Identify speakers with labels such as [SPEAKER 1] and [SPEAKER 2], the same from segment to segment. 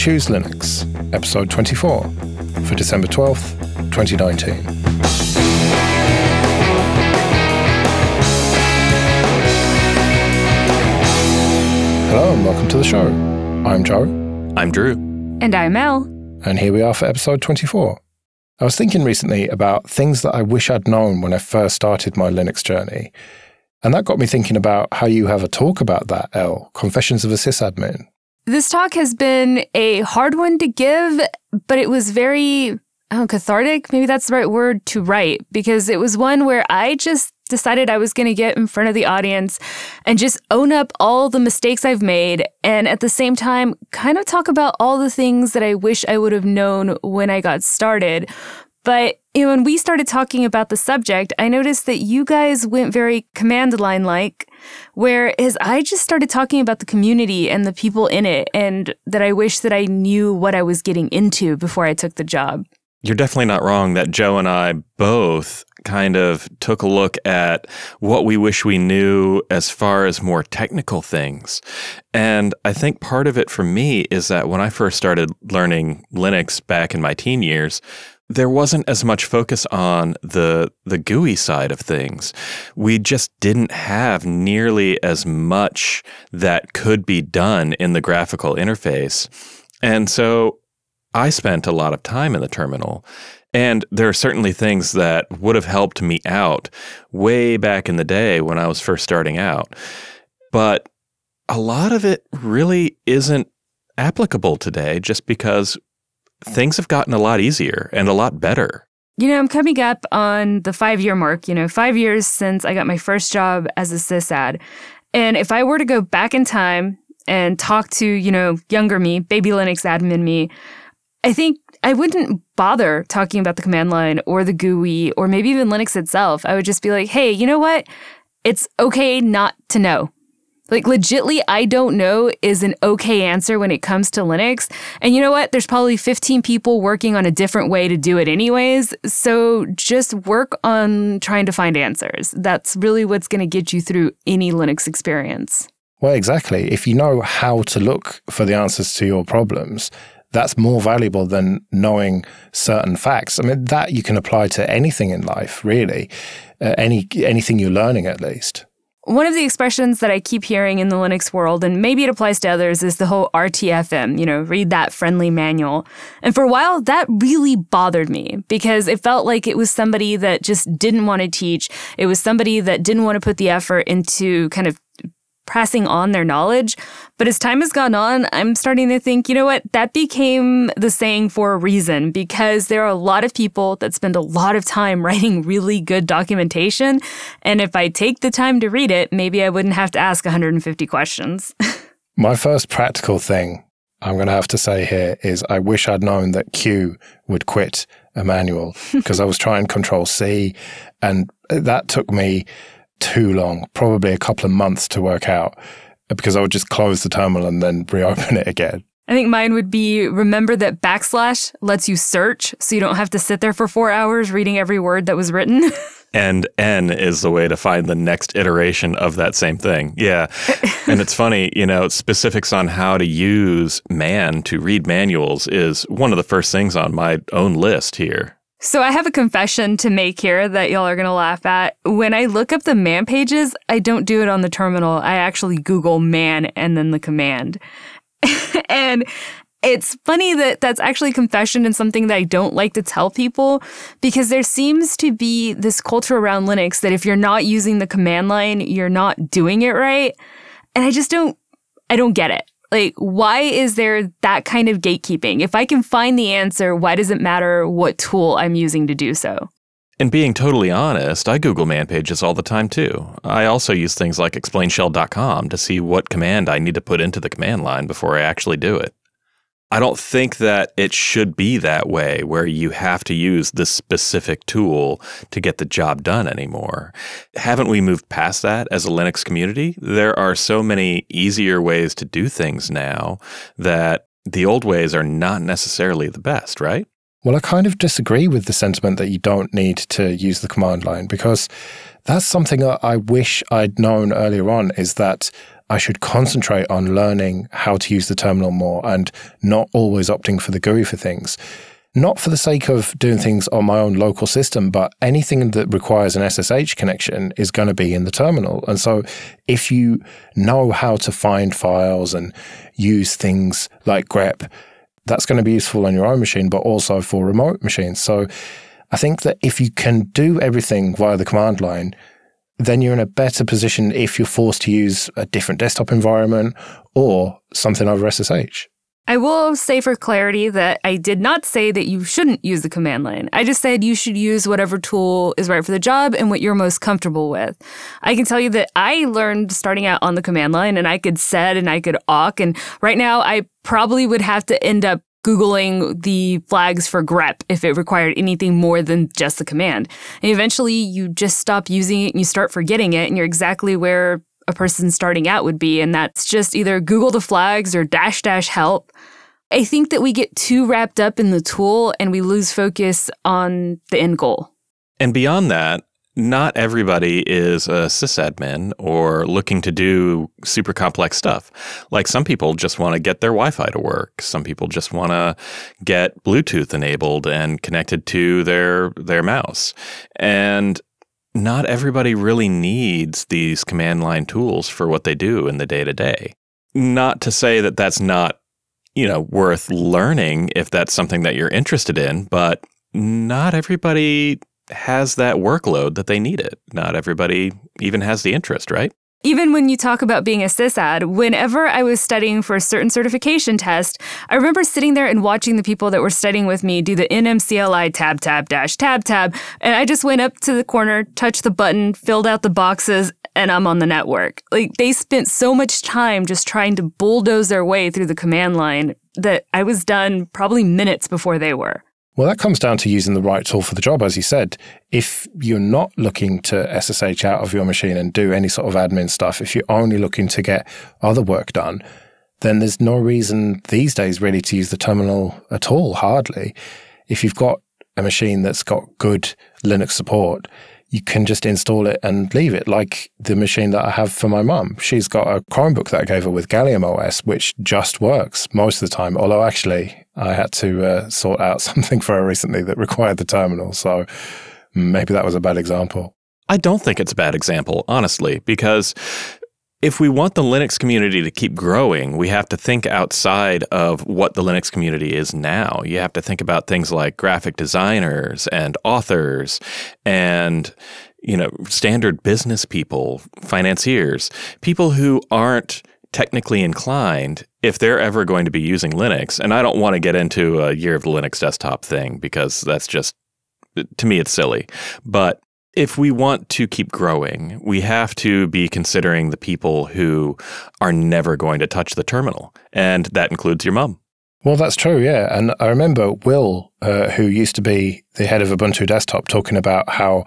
[SPEAKER 1] Choose Linux, episode 24, for December 12th, 2019. Hello and welcome to the show. I'm Joe.
[SPEAKER 2] I'm Drew.
[SPEAKER 3] And I'm Ell.
[SPEAKER 1] And here we are for episode 24. I was thinking recently about things that I wish I'd known when I first started my Linux journey. And that got me thinking about how you have a talk about that, Ell, Confessions of a Sysadmin.
[SPEAKER 3] This talk has been a hard one to give, but it was very cathartic. Maybe that's the right word to write because it was one where I just decided I was going to get in front of the audience and just own up all the mistakes I've made. And at the same time, kind of talk about all the things that I wish I would have known when I got started. But know, when we started talking about the subject, I noticed that you guys went very command line like, whereas I just started talking about the community and the people in it, and that I wish that I knew what I was getting into before I took the job.
[SPEAKER 2] You're definitely not wrong that Joe and I both kind of took a look at what we wish we knew as far as more technical things. And I think part of it for me is that when I first started learning Linux back in my teen years, there wasn't as much focus on the the GUI side of things. We just didn't have nearly as much that could be done in the graphical interface. And so I spent a lot of time in the terminal. And there are certainly things that would have helped me out way back in the day when I was first starting out. But a lot of it really isn't applicable today just because things have gotten a lot easier and a lot better.
[SPEAKER 3] You know, I'm coming up on the five year mark, you know, five years since I got my first job as a sysad. And if I were to go back in time and talk to, you know, younger me, baby Linux admin me, I think I wouldn't bother talking about the command line or the GUI or maybe even Linux itself. I would just be like, hey, you know what? It's okay not to know. Like, legitly, I don't know is an okay answer when it comes to Linux. And you know what? There's probably 15 people working on a different way to do it, anyways. So just work on trying to find answers. That's really what's going to get you through any Linux experience.
[SPEAKER 1] Well, exactly. If you know how to look for the answers to your problems, that's more valuable than knowing certain facts. I mean, that you can apply to anything in life, really, uh, any anything you're learning at least.
[SPEAKER 3] One of the expressions that I keep hearing in the Linux world, and maybe it applies to others, is the whole RTFM, you know, read that friendly manual. And for a while, that really bothered me because it felt like it was somebody that just didn't want to teach. It was somebody that didn't want to put the effort into kind of passing on their knowledge. But as time has gone on, I'm starting to think, you know what, that became the saying for a reason because there are a lot of people that spend a lot of time writing really good documentation. And if I take the time to read it, maybe I wouldn't have to ask 150 questions.
[SPEAKER 1] My first practical thing I'm going to have to say here is I wish I'd known that Q would quit Emmanuel because I was trying Control C and that took me too long, probably a couple of months to work out because I would just close the terminal and then reopen it again.
[SPEAKER 3] I think mine would be remember that backslash lets you search so you don't have to sit there for four hours reading every word that was written.
[SPEAKER 2] and N is the way to find the next iteration of that same thing. Yeah. and it's funny, you know, specifics on how to use man to read manuals is one of the first things on my own list here.
[SPEAKER 3] So I have a confession to make here that y'all are going to laugh at. When I look up the man pages, I don't do it on the terminal. I actually Google man and then the command. and it's funny that that's actually confession and something that I don't like to tell people because there seems to be this culture around Linux that if you're not using the command line, you're not doing it right. And I just don't I don't get it. Like, why is there that kind of gatekeeping? If I can find the answer, why does it matter what tool I'm using to do so?
[SPEAKER 2] And being totally honest, I Google man pages all the time too. I also use things like explainshell.com to see what command I need to put into the command line before I actually do it. I don't think that it should be that way where you have to use this specific tool to get the job done anymore. Haven't we moved past that as a Linux community? There are so many easier ways to do things now that the old ways are not necessarily the best, right?
[SPEAKER 1] Well, I kind of disagree with the sentiment that you don't need to use the command line because that's something I wish I'd known earlier on is that I should concentrate on learning how to use the terminal more and not always opting for the GUI for things. Not for the sake of doing things on my own local system, but anything that requires an SSH connection is going to be in the terminal. And so if you know how to find files and use things like grep, that's going to be useful on your own machine, but also for remote machines. So I think that if you can do everything via the command line, then you're in a better position if you're forced to use a different desktop environment or something over SSH.
[SPEAKER 3] I will say for clarity that I did not say that you shouldn't use the command line. I just said you should use whatever tool is right for the job and what you're most comfortable with. I can tell you that I learned starting out on the command line and I could sed and I could awk. And right now I probably would have to end up Googling the flags for grep if it required anything more than just the command. And eventually you just stop using it and you start forgetting it and you're exactly where a person starting out would be. And that's just either Google the flags or dash dash help. I think that we get too wrapped up in the tool and we lose focus on the end goal.
[SPEAKER 2] And beyond that, not everybody is a sysadmin or looking to do super complex stuff. Like some people just want to get their Wi Fi to work. Some people just want to get Bluetooth enabled and connected to their, their mouse. And not everybody really needs these command line tools for what they do in the day to day. Not to say that that's not, you know, worth learning if that's something that you're interested in, but not everybody has that workload that they need it. Not everybody even has the interest, right?
[SPEAKER 3] Even when you talk about being a sysad, whenever I was studying for a certain certification test, I remember sitting there and watching the people that were studying with me do the NMCLI tab tab dash tab tab, and I just went up to the corner, touched the button, filled out the boxes, and I'm on the network. Like they spent so much time just trying to bulldoze their way through the command line that I was done probably minutes before they were.
[SPEAKER 1] Well, that comes down to using the right tool for the job, as you said. If you're not looking to SSH out of your machine and do any sort of admin stuff, if you're only looking to get other work done, then there's no reason these days really to use the terminal at all, hardly. If you've got a machine that's got good Linux support, you can just install it and leave it, like the machine that I have for my mum. She's got a Chromebook that I gave her with Gallium OS, which just works most of the time. Although, actually, I had to uh, sort out something for her recently that required the terminal. So maybe that was a bad example.
[SPEAKER 2] I don't think it's a bad example, honestly, because if we want the Linux community to keep growing, we have to think outside of what the Linux community is now. You have to think about things like graphic designers and authors and you know, standard business people, financiers, people who aren't technically inclined if they're ever going to be using Linux. And I don't want to get into a year of the Linux desktop thing because that's just to me it's silly. But if we want to keep growing, we have to be considering the people who are never going to touch the terminal. And that includes your mom.
[SPEAKER 1] Well, that's true, yeah. And I remember Will, uh, who used to be the head of Ubuntu Desktop, talking about how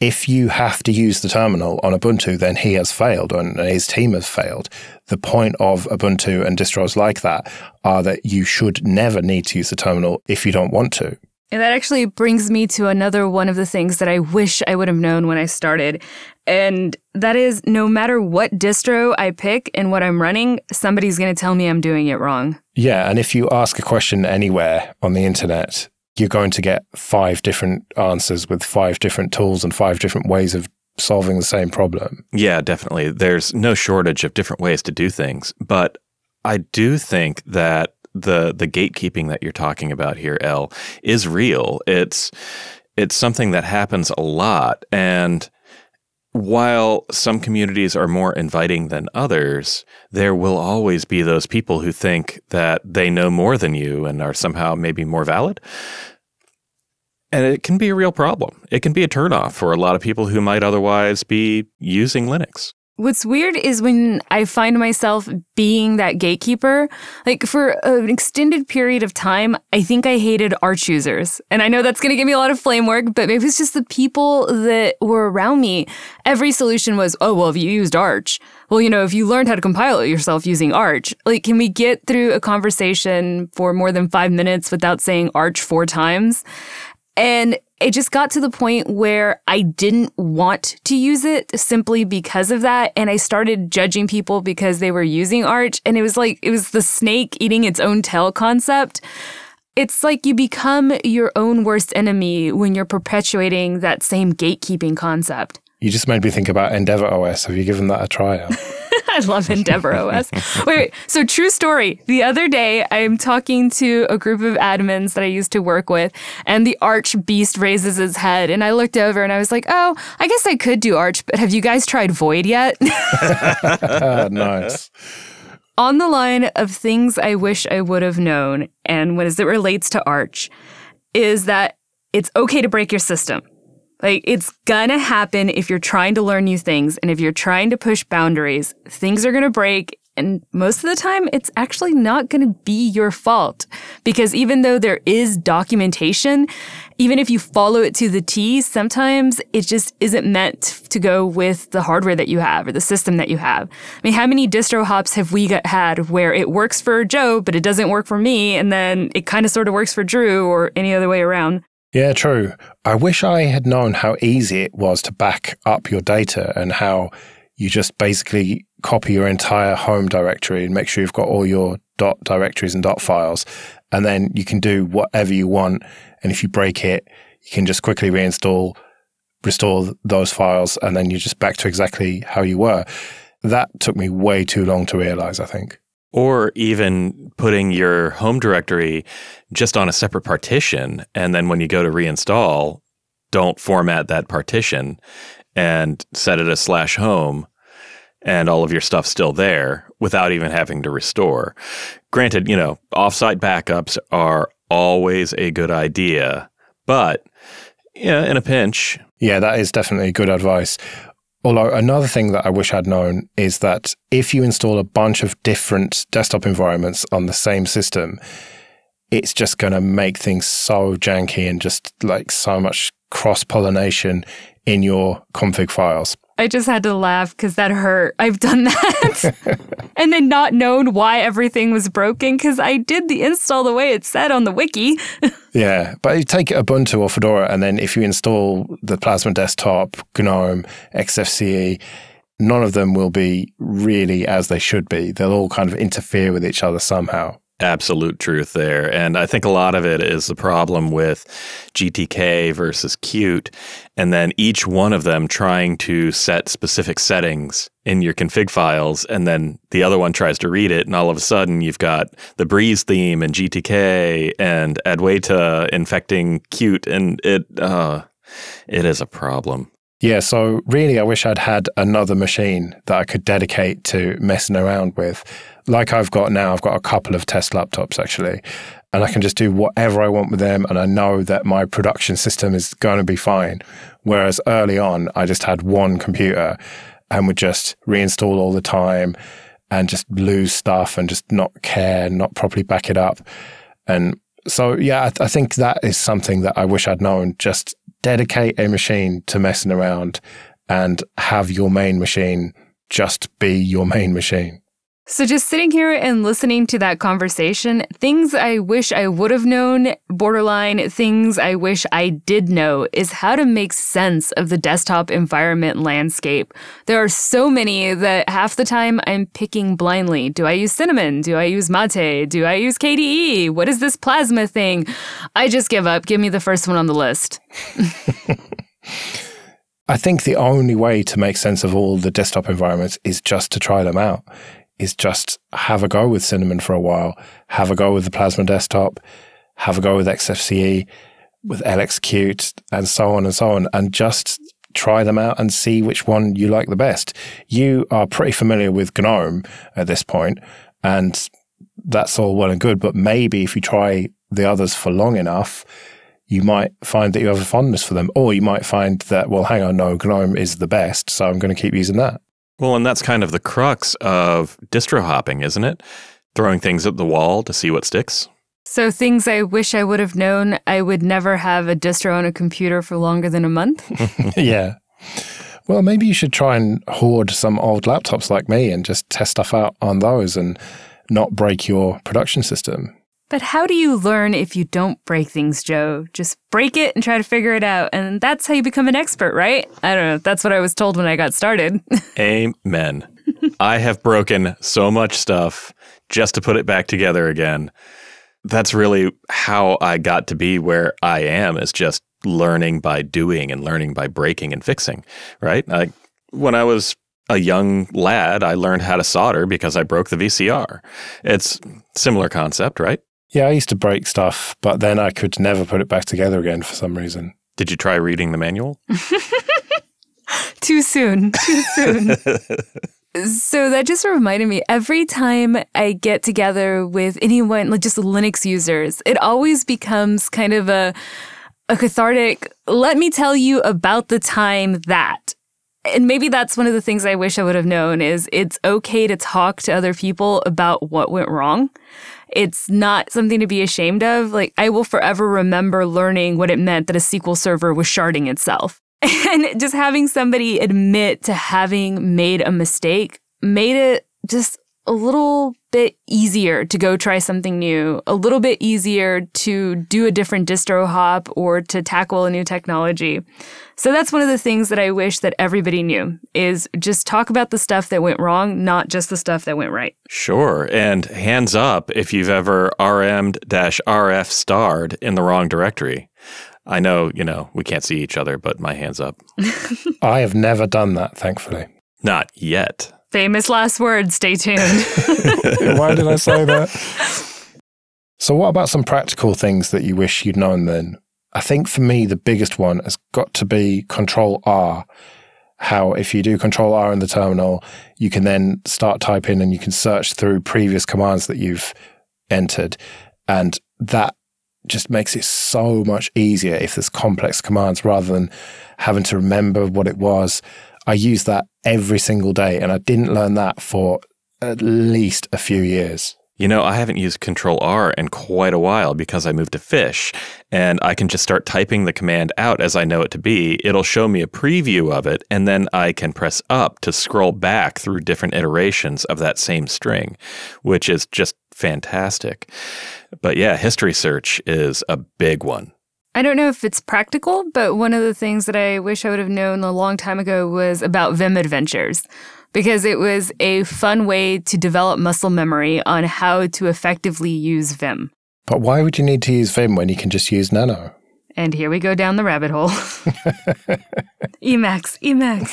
[SPEAKER 1] if you have to use the terminal on Ubuntu, then he has failed and his team has failed. The point of Ubuntu and distros like that are that you should never need to use the terminal if you don't want to.
[SPEAKER 3] And that actually brings me to another one of the things that I wish I would have known when I started. And that is no matter what distro I pick and what I'm running, somebody's going to tell me I'm doing it wrong.
[SPEAKER 1] Yeah. And if you ask a question anywhere on the internet, you're going to get five different answers with five different tools and five different ways of solving the same problem.
[SPEAKER 2] Yeah, definitely. There's no shortage of different ways to do things. But I do think that the the gatekeeping that you're talking about here, Ell, is real. It's it's something that happens a lot, and while some communities are more inviting than others, there will always be those people who think that they know more than you and are somehow maybe more valid. And it can be a real problem. It can be a turnoff for a lot of people who might otherwise be using Linux.
[SPEAKER 3] What's weird is when I find myself being that gatekeeper, like for an extended period of time, I think I hated Arch users. And I know that's going to give me a lot of flame work, but maybe it's just the people that were around me. Every solution was, oh, well, if you used Arch, well, you know, if you learned how to compile it yourself using Arch, like, can we get through a conversation for more than five minutes without saying Arch four times? And it just got to the point where I didn't want to use it simply because of that. And I started judging people because they were using Arch. And it was like, it was the snake eating its own tail concept. It's like you become your own worst enemy when you're perpetuating that same gatekeeping concept.
[SPEAKER 1] You just made me think about Endeavour OS. Have you given that a try?
[SPEAKER 3] I love Endeavour OS. Wait, wait, so true story. The other day, I'm talking to a group of admins that I used to work with, and the Arch Beast raises his head. And I looked over and I was like, oh, I guess I could do Arch, but have you guys tried Void yet?
[SPEAKER 1] nice.
[SPEAKER 3] On the line of things I wish I would have known, and as it relates to Arch, is that it's okay to break your system. Like, it's gonna happen if you're trying to learn new things and if you're trying to push boundaries. Things are gonna break. And most of the time, it's actually not going to be your fault. Because even though there is documentation, even if you follow it to the T, sometimes it just isn't meant to go with the hardware that you have or the system that you have. I mean, how many distro hops have we got, had where it works for Joe, but it doesn't work for me, and then it kind of sort of works for Drew or any other way around?
[SPEAKER 1] Yeah, true. I wish I had known how easy it was to back up your data and how you just basically copy your entire home directory and make sure you've got all your dot directories and dot files. And then you can do whatever you want. And if you break it, you can just quickly reinstall, restore those files, and then you're just back to exactly how you were. That took me way too long to realize, I think
[SPEAKER 2] or even putting your home directory just on a separate partition. And then when you go to reinstall, don't format that partition and set it as slash home and all of your stuff's still there without even having to restore. Granted, you know, offsite backups are always a good idea, but yeah, in a pinch.
[SPEAKER 1] Yeah, that is definitely good advice. Although another thing that I wish I'd known is that if you install a bunch of different desktop environments on the same system, it's just going to make things so janky and just like so much cross pollination in your config files.
[SPEAKER 3] I just had to laugh because that hurt. I've done that. and then not known why everything was broken because I did the install the way it said on the wiki.
[SPEAKER 1] yeah, but you take Ubuntu or Fedora, and then if you install the Plasma Desktop, GNOME, XFCE, none of them will be really as they should be. They'll all kind of interfere with each other somehow
[SPEAKER 2] absolute truth there. And I think a lot of it is the problem with GTK versus Qt, and then each one of them trying to set specific settings in your config files, and then the other one tries to read it, and all of a sudden you've got the Breeze theme and GTK and Adwaita infecting Qt, and it uh, it is a problem.
[SPEAKER 1] Yeah, so really, I wish I'd had another machine that I could dedicate to messing around with like I've got now, I've got a couple of test laptops actually, and I can just do whatever I want with them. And I know that my production system is going to be fine. Whereas early on, I just had one computer and would just reinstall all the time and just lose stuff and just not care, not properly back it up. And so, yeah, I, th- I think that is something that I wish I'd known. Just dedicate a machine to messing around and have your main machine just be your main machine.
[SPEAKER 3] So, just sitting here and listening to that conversation, things I wish I would have known, borderline things I wish I did know, is how to make sense of the desktop environment landscape. There are so many that half the time I'm picking blindly. Do I use Cinnamon? Do I use Mate? Do I use KDE? What is this plasma thing? I just give up. Give me the first one on the list.
[SPEAKER 1] I think the only way to make sense of all the desktop environments is just to try them out is just have a go with Cinnamon for a while, have a go with the Plasma desktop, have a go with XFCE, with LXQt, and so on and so on, and just try them out and see which one you like the best. You are pretty familiar with GNOME at this point, and that's all well and good, but maybe if you try the others for long enough, you might find that you have a fondness for them, or you might find that, well, hang on, no, GNOME is the best, so I'm going to keep using that.
[SPEAKER 2] Well, and that's kind of the crux of distro hopping, isn't it? Throwing things at the wall to see what sticks.
[SPEAKER 3] So, things I wish I would have known I would never have a distro on a computer for longer than a month.
[SPEAKER 1] yeah. Well, maybe you should try and hoard some old laptops like me and just test stuff out on those and not break your production system.
[SPEAKER 3] But how do you learn if you don't break things, Joe? Just break it and try to figure it out. And that's how you become an expert, right? I don't know. That's what I was told when I got started.
[SPEAKER 2] Amen. I have broken so much stuff just to put it back together again. That's really how I got to be where I am is just learning by doing and learning by breaking and fixing, right? Like when I was a young lad, I learned how to solder because I broke the VCR. It's similar concept, right?
[SPEAKER 1] Yeah, I used to break stuff, but then I could never put it back together again for some reason.
[SPEAKER 2] Did you try reading the manual?
[SPEAKER 3] Too soon. Too soon. so that just reminded me every time I get together with anyone, like just Linux users, it always becomes kind of a a cathartic, let me tell you about the time that and maybe that's one of the things I wish I would have known is it's okay to talk to other people about what went wrong. It's not something to be ashamed of. Like I will forever remember learning what it meant that a SQL server was sharding itself. And just having somebody admit to having made a mistake made it just a little bit easier to go try something new, a little bit easier to do a different distro hop or to tackle a new technology. So that's one of the things that I wish that everybody knew is just talk about the stuff that went wrong, not just the stuff that went right.
[SPEAKER 2] Sure. And hands up if you've ever RM'd RF starred in the wrong directory. I know, you know, we can't see each other, but my hands up.
[SPEAKER 1] I have never done that, thankfully.
[SPEAKER 2] Not yet.
[SPEAKER 3] Famous last words. Stay tuned.
[SPEAKER 1] Why did I say that? So, what about some practical things that you wish you'd known then? I think for me, the biggest one has got to be Control R. How, if you do Control R in the terminal, you can then start typing and you can search through previous commands that you've entered. And that just makes it so much easier if there's complex commands rather than having to remember what it was. I use that every single day, and I didn't learn that for at least a few years.
[SPEAKER 2] You know, I haven't used Control R in quite a while because I moved to Fish, and I can just start typing the command out as I know it to be. It'll show me a preview of it, and then I can press up to scroll back through different iterations of that same string, which is just fantastic. But yeah, history search is a big one.
[SPEAKER 3] I don't know if it's practical, but one of the things that I wish I would have known a long time ago was about Vim adventures because it was a fun way to develop muscle memory on how to effectively use Vim.
[SPEAKER 1] But why would you need to use Vim when you can just use Nano?
[SPEAKER 3] And here we go down the rabbit hole. Emacs, Emacs.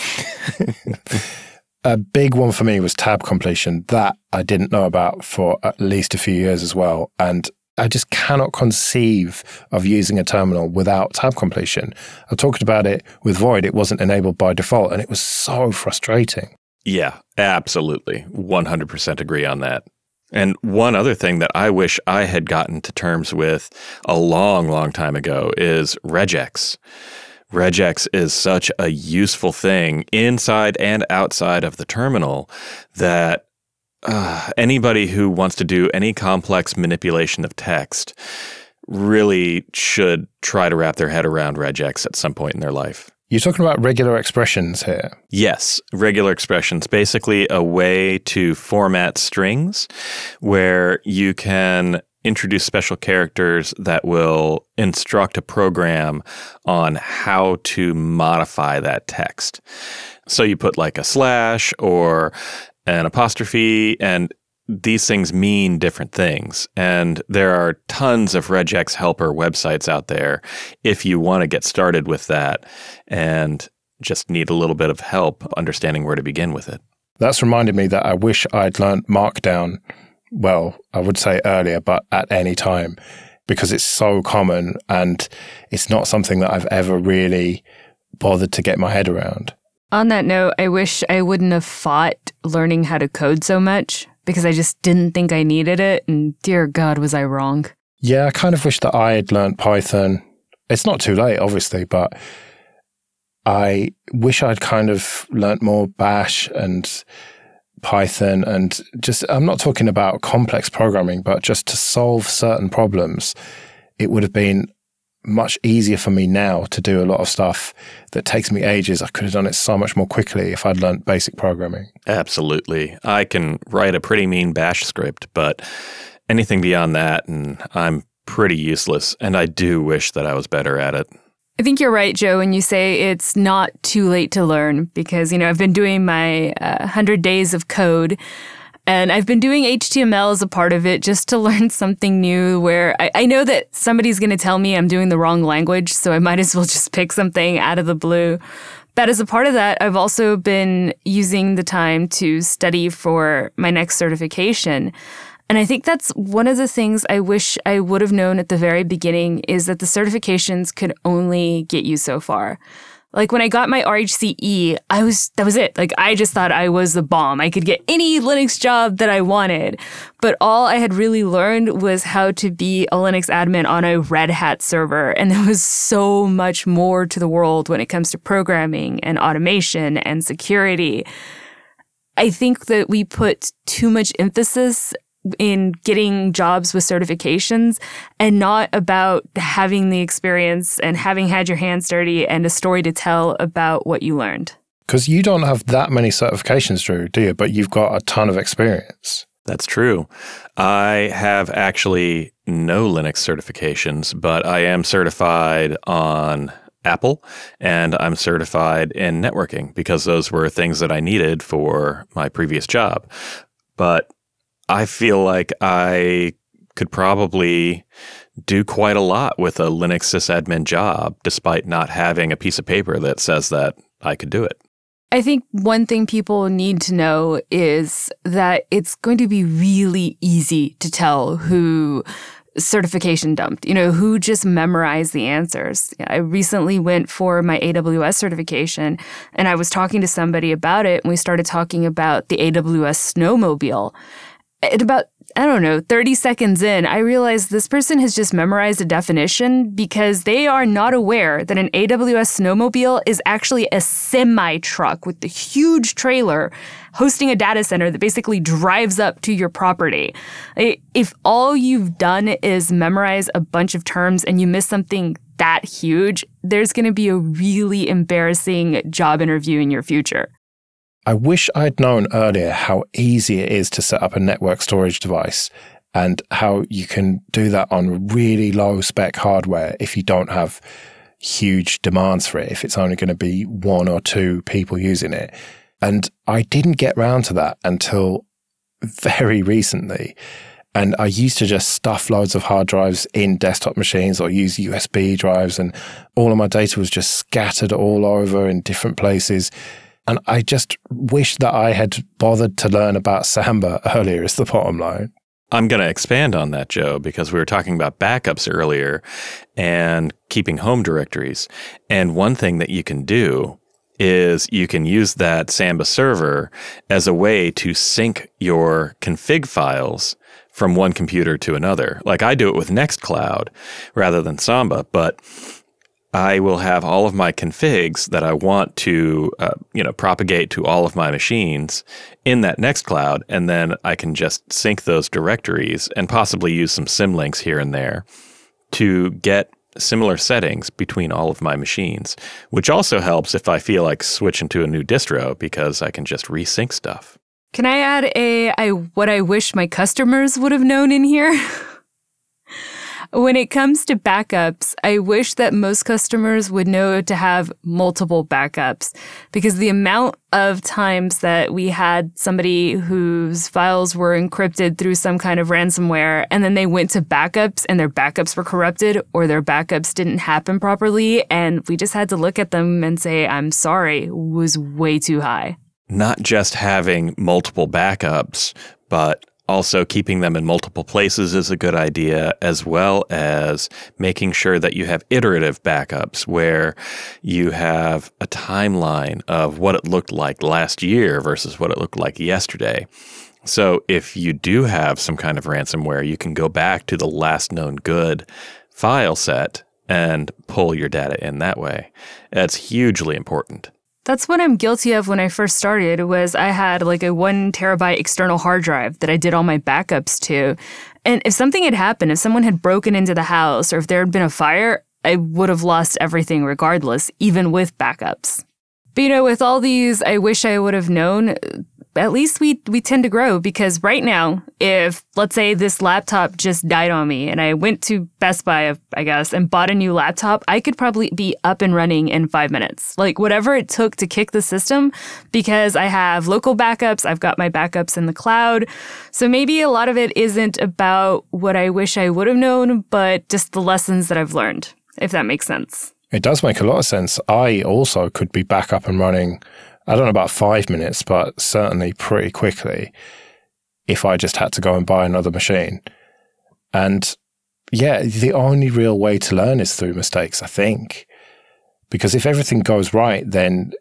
[SPEAKER 1] a big one for me was tab completion. That I didn't know about for at least a few years as well. And I just cannot conceive of using a terminal without tab completion. I talked about it with Void. It wasn't enabled by default, and it was so frustrating.
[SPEAKER 2] Yeah, absolutely. 100% agree on that. And one other thing that I wish I had gotten to terms with a long, long time ago is regex. Regex is such a useful thing inside and outside of the terminal that uh, anybody who wants to do any complex manipulation of text really should try to wrap their head around regex at some point in their life.
[SPEAKER 1] You're talking about regular expressions here.
[SPEAKER 2] Yes, regular expressions. Basically, a way to format strings where you can introduce special characters that will instruct a program on how to modify that text. So you put like a slash or an apostrophe, and these things mean different things. And there are tons of regex helper websites out there if you want to get started with that and just need a little bit of help understanding where to begin with it.
[SPEAKER 1] That's reminded me that I wish I'd learned Markdown, well, I would say earlier, but at any time, because it's so common and it's not something that I've ever really bothered to get my head around.
[SPEAKER 3] On that note, I wish I wouldn't have fought learning how to code so much because I just didn't think I needed it. And dear God, was I wrong.
[SPEAKER 1] Yeah, I kind of wish that I had learned Python. It's not too late, obviously, but I wish I'd kind of learnt more Bash and Python and just, I'm not talking about complex programming, but just to solve certain problems, it would have been much easier for me now to do a lot of stuff that takes me ages. I could have done it so much more quickly if I'd learned basic programming.
[SPEAKER 2] Absolutely. I can write a pretty mean bash script, but Anything beyond that, and I'm pretty useless. And I do wish that I was better at it.
[SPEAKER 3] I think you're right, Joe, when you say it's not too late to learn because, you know, I've been doing my uh, 100 days of code and I've been doing HTML as a part of it just to learn something new where I, I know that somebody's going to tell me I'm doing the wrong language, so I might as well just pick something out of the blue. But as a part of that, I've also been using the time to study for my next certification. And I think that's one of the things I wish I would have known at the very beginning is that the certifications could only get you so far. Like when I got my RHCE, I was, that was it. Like I just thought I was the bomb. I could get any Linux job that I wanted. But all I had really learned was how to be a Linux admin on a Red Hat server. And there was so much more to the world when it comes to programming and automation and security. I think that we put too much emphasis in getting jobs with certifications and not about having the experience and having had your hands dirty and a story to tell about what you learned.
[SPEAKER 1] Because you don't have that many certifications, Drew, do you? But you've got a ton of experience.
[SPEAKER 2] That's true. I have actually no Linux certifications, but I am certified on Apple and I'm certified in networking because those were things that I needed for my previous job. But I feel like I could probably do quite a lot with a Linux sysadmin job, despite not having a piece of paper that says that I could do it.
[SPEAKER 3] I think one thing people need to know is that it's going to be really easy to tell who certification dumped, you know, who just memorized the answers. I recently went for my AWS certification and I was talking to somebody about it and we started talking about the AWS snowmobile at about I don't know, 30 seconds in, I realized this person has just memorized a definition because they are not aware that an AWS snowmobile is actually a semi truck with a huge trailer hosting a data center that basically drives up to your property. If all you've done is memorize a bunch of terms and you miss something that huge, there's going to be a really embarrassing job interview in your future.
[SPEAKER 1] I wish I'd known earlier how easy it is to set up a network storage device and how you can do that on really low spec hardware if you don't have huge demands for it, if it's only going to be one or two people using it. And I didn't get round to that until very recently. And I used to just stuff loads of hard drives in desktop machines or use USB drives, and all of my data was just scattered all over in different places. And I just wish that I had bothered to learn about Samba earlier, is the bottom line.
[SPEAKER 2] I'm going to expand on that, Joe, because we were talking about backups earlier and keeping home directories. And one thing that you can do is you can use that Samba server as a way to sync your config files from one computer to another. Like I do it with Nextcloud rather than Samba, but I will have all of my configs that I want to, uh, you know, propagate to all of my machines in that Nextcloud, and then I can just sync those directories and possibly use some symlinks here and there to get similar settings between all of my machines, which also helps if I feel like switching to a new distro because I can just resync stuff.
[SPEAKER 3] Can I add a I what I wish my customers would have known in here? When it comes to backups, I wish that most customers would know to have multiple backups because the amount of times that we had somebody whose files were encrypted through some kind of ransomware and then they went to backups and their backups were corrupted or their backups didn't happen properly and we just had to look at them and say, I'm sorry, was way too high.
[SPEAKER 2] Not just having multiple backups, but also, keeping them in multiple places is a good idea, as well as making sure that you have iterative backups where you have a timeline of what it looked like last year versus what it looked like yesterday. So, if you do have some kind of ransomware, you can go back to the last known good file set and pull your data in that way. That's hugely important.
[SPEAKER 3] That's what I'm guilty of when I first started was I had like a one terabyte external hard drive that I did all my backups to. And if something had happened, if someone had broken into the house or if there had been a fire, I would have lost everything regardless, even with backups. But you know, with all these, I wish I would have known. At least we we tend to grow because right now, if let's say this laptop just died on me and I went to Best Buy, I guess, and bought a new laptop, I could probably be up and running in five minutes. Like whatever it took to kick the system, because I have local backups, I've got my backups in the cloud. So maybe a lot of it isn't about what I wish I would have known, but just the lessons that I've learned, if that makes sense.
[SPEAKER 1] It does make a lot of sense. I also could be back up and running I don't know about five minutes, but certainly pretty quickly if I just had to go and buy another machine. And yeah, the only real way to learn is through mistakes, I think. Because if everything goes right, then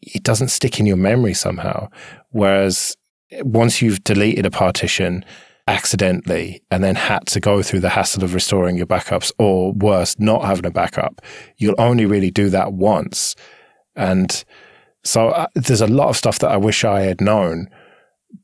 [SPEAKER 1] it doesn't stick in your memory somehow. Whereas once you've deleted a partition accidentally and then had to go through the hassle of restoring your backups, or worse, not having a backup, you'll only really do that once. And so uh, there's a lot of stuff that I wish I had known,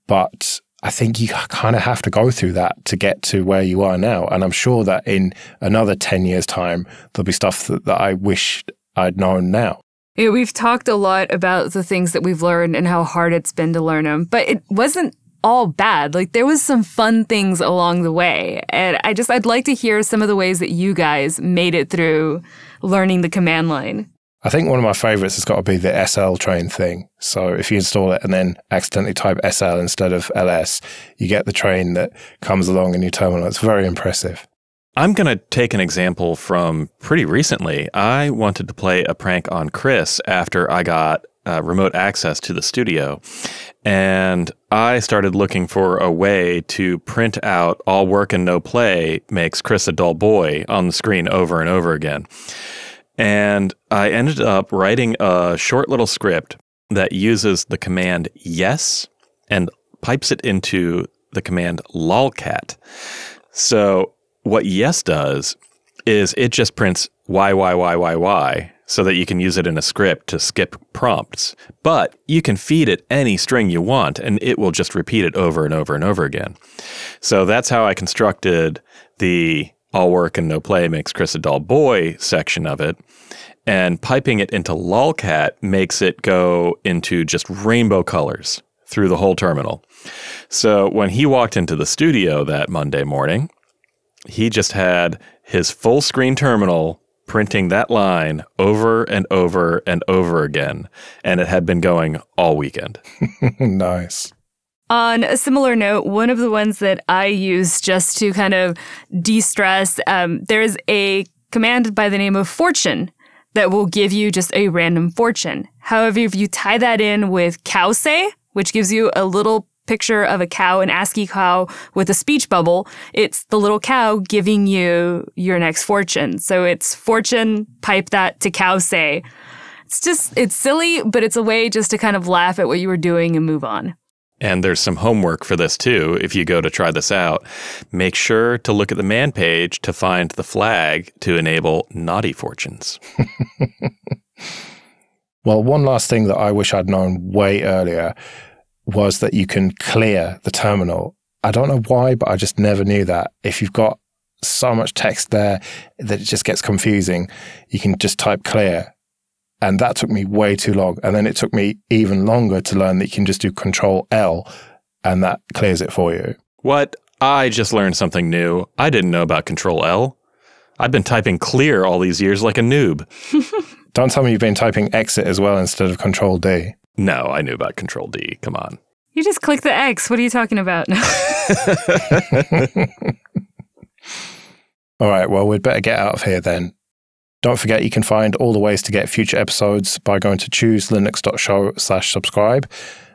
[SPEAKER 1] but I think you kind of have to go through that to get to where you are now. And I'm sure that in another 10 years' time, there'll be stuff that, that I wish I'd known now.
[SPEAKER 3] Yeah, we've talked a lot about the things that we've learned and how hard it's been to learn them, but it wasn't all bad. Like there was some fun things along the way. And I just I'd like to hear some of the ways that you guys made it through learning the command line.
[SPEAKER 1] I think one of my favorites has got to be the SL train thing. So if you install it and then accidentally type SL instead of LS, you get the train that comes along in your terminal. It's very impressive.
[SPEAKER 2] I'm going to take an example from pretty recently. I wanted to play a prank on Chris after I got uh, remote access to the studio. And I started looking for a way to print out all work and no play makes Chris a dull boy on the screen over and over again. And I ended up writing a short little script that uses the command yes and pipes it into the command lolcat. So what yes does is it just prints y y y y y so that you can use it in a script to skip prompts. But you can feed it any string you want and it will just repeat it over and over and over again. So that's how I constructed the all work and no play makes Chris a dull boy section of it. And piping it into lolcat makes it go into just rainbow colors through the whole terminal. So when he walked into the studio that Monday morning, he just had his full screen terminal printing that line over and over and over again. And it had been going all weekend.
[SPEAKER 1] nice.
[SPEAKER 3] On a similar note, one of the ones that I use just to kind of de stress, um, there's a command by the name of fortune that will give you just a random fortune. However, if you tie that in with cowsay, which gives you a little picture of a cow, an ASCII cow with a speech bubble, it's the little cow giving you your next fortune. So it's fortune, pipe that to cowsay. It's just, it's silly, but it's a way just to kind of laugh at what you were doing and move on.
[SPEAKER 2] And there's some homework for this too. If you go to try this out, make sure to look at the man page to find the flag to enable naughty fortunes.
[SPEAKER 1] well, one last thing that I wish I'd known way earlier was that you can clear the terminal. I don't know why, but I just never knew that. If you've got so much text there that it just gets confusing, you can just type clear and that took me way too long. And then it took me even longer to learn that you can just do control L and that clears it for you.
[SPEAKER 2] What? I just learned something new. I didn't know about control L. I've been typing clear all these years like a noob.
[SPEAKER 1] Don't tell me you've been typing exit as well instead of control D.
[SPEAKER 2] No, I knew about control D. Come on.
[SPEAKER 3] You just click the X. What are you talking about?
[SPEAKER 1] all right, well, we'd better get out of here then. Don't forget you can find all the ways to get future episodes by going to chooselinux.show slash subscribe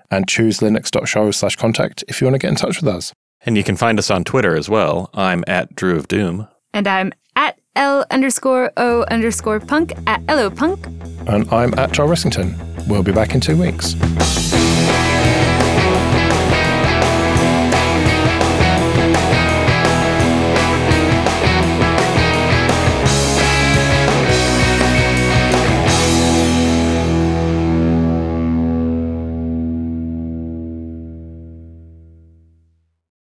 [SPEAKER 1] and chooselinux.show slash contact if you want to get in touch with us.
[SPEAKER 2] And you can find us on Twitter as well. I'm at Drew of Doom.
[SPEAKER 3] And I'm at L underscore O underscore punk at LO punk.
[SPEAKER 1] And I'm at Joe Ressington. We'll be back in two weeks.